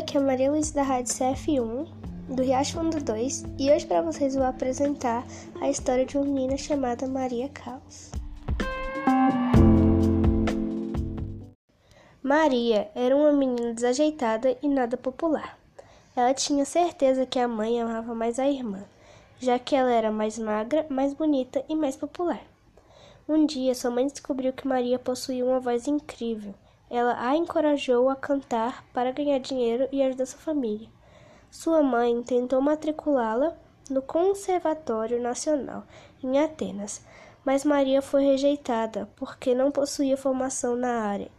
aqui é Maria Luiz da Rádio CF1, do Riacho Fundo 2, e hoje para vocês vou apresentar a história de uma menina chamada Maria Caos. Maria era uma menina desajeitada e nada popular. Ela tinha certeza que a mãe amava mais a irmã, já que ela era mais magra, mais bonita e mais popular. Um dia, sua mãe descobriu que Maria possuía uma voz incrível ela a encorajou a cantar para ganhar dinheiro e ajudar sua família. Sua mãe tentou matriculá-la no Conservatório Nacional em Atenas, mas Maria foi rejeitada porque não possuía formação na área.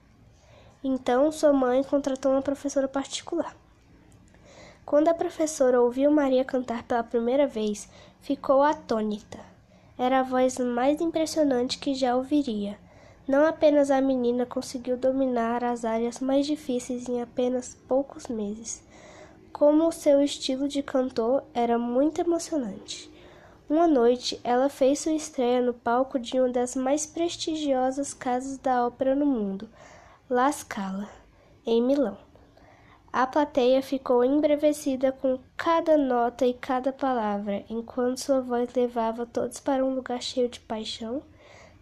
Então, sua mãe contratou uma professora particular. Quando a professora ouviu Maria cantar pela primeira vez, ficou atônita. Era a voz mais impressionante que já ouviria. Não apenas a menina conseguiu dominar as áreas mais difíceis em apenas poucos meses, como seu estilo de cantor era muito emocionante. Uma noite, ela fez sua estreia no palco de uma das mais prestigiosas casas da ópera no mundo, La Scala, em Milão. A plateia ficou embravecida com cada nota e cada palavra, enquanto sua voz levava todos para um lugar cheio de paixão,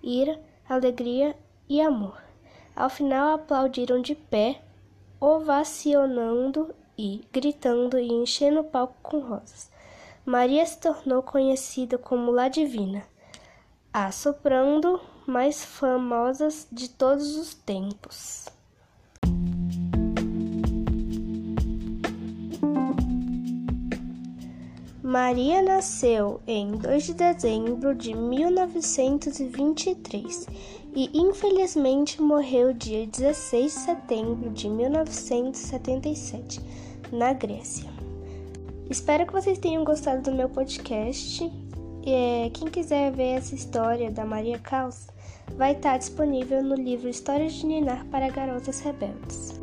ira alegria e amor. Ao final aplaudiram de pé, ovacionando e gritando e enchendo o palco com rosas. Maria se tornou conhecida como La Divina, a soprando mais famosa de todos os tempos. Maria nasceu em 2 de dezembro de 1923 e infelizmente morreu dia 16 de setembro de 1977, na Grécia. Espero que vocês tenham gostado do meu podcast. Quem quiser ver essa história da Maria Caos vai estar disponível no livro Histórias de Ninar para Garotas Rebeldes.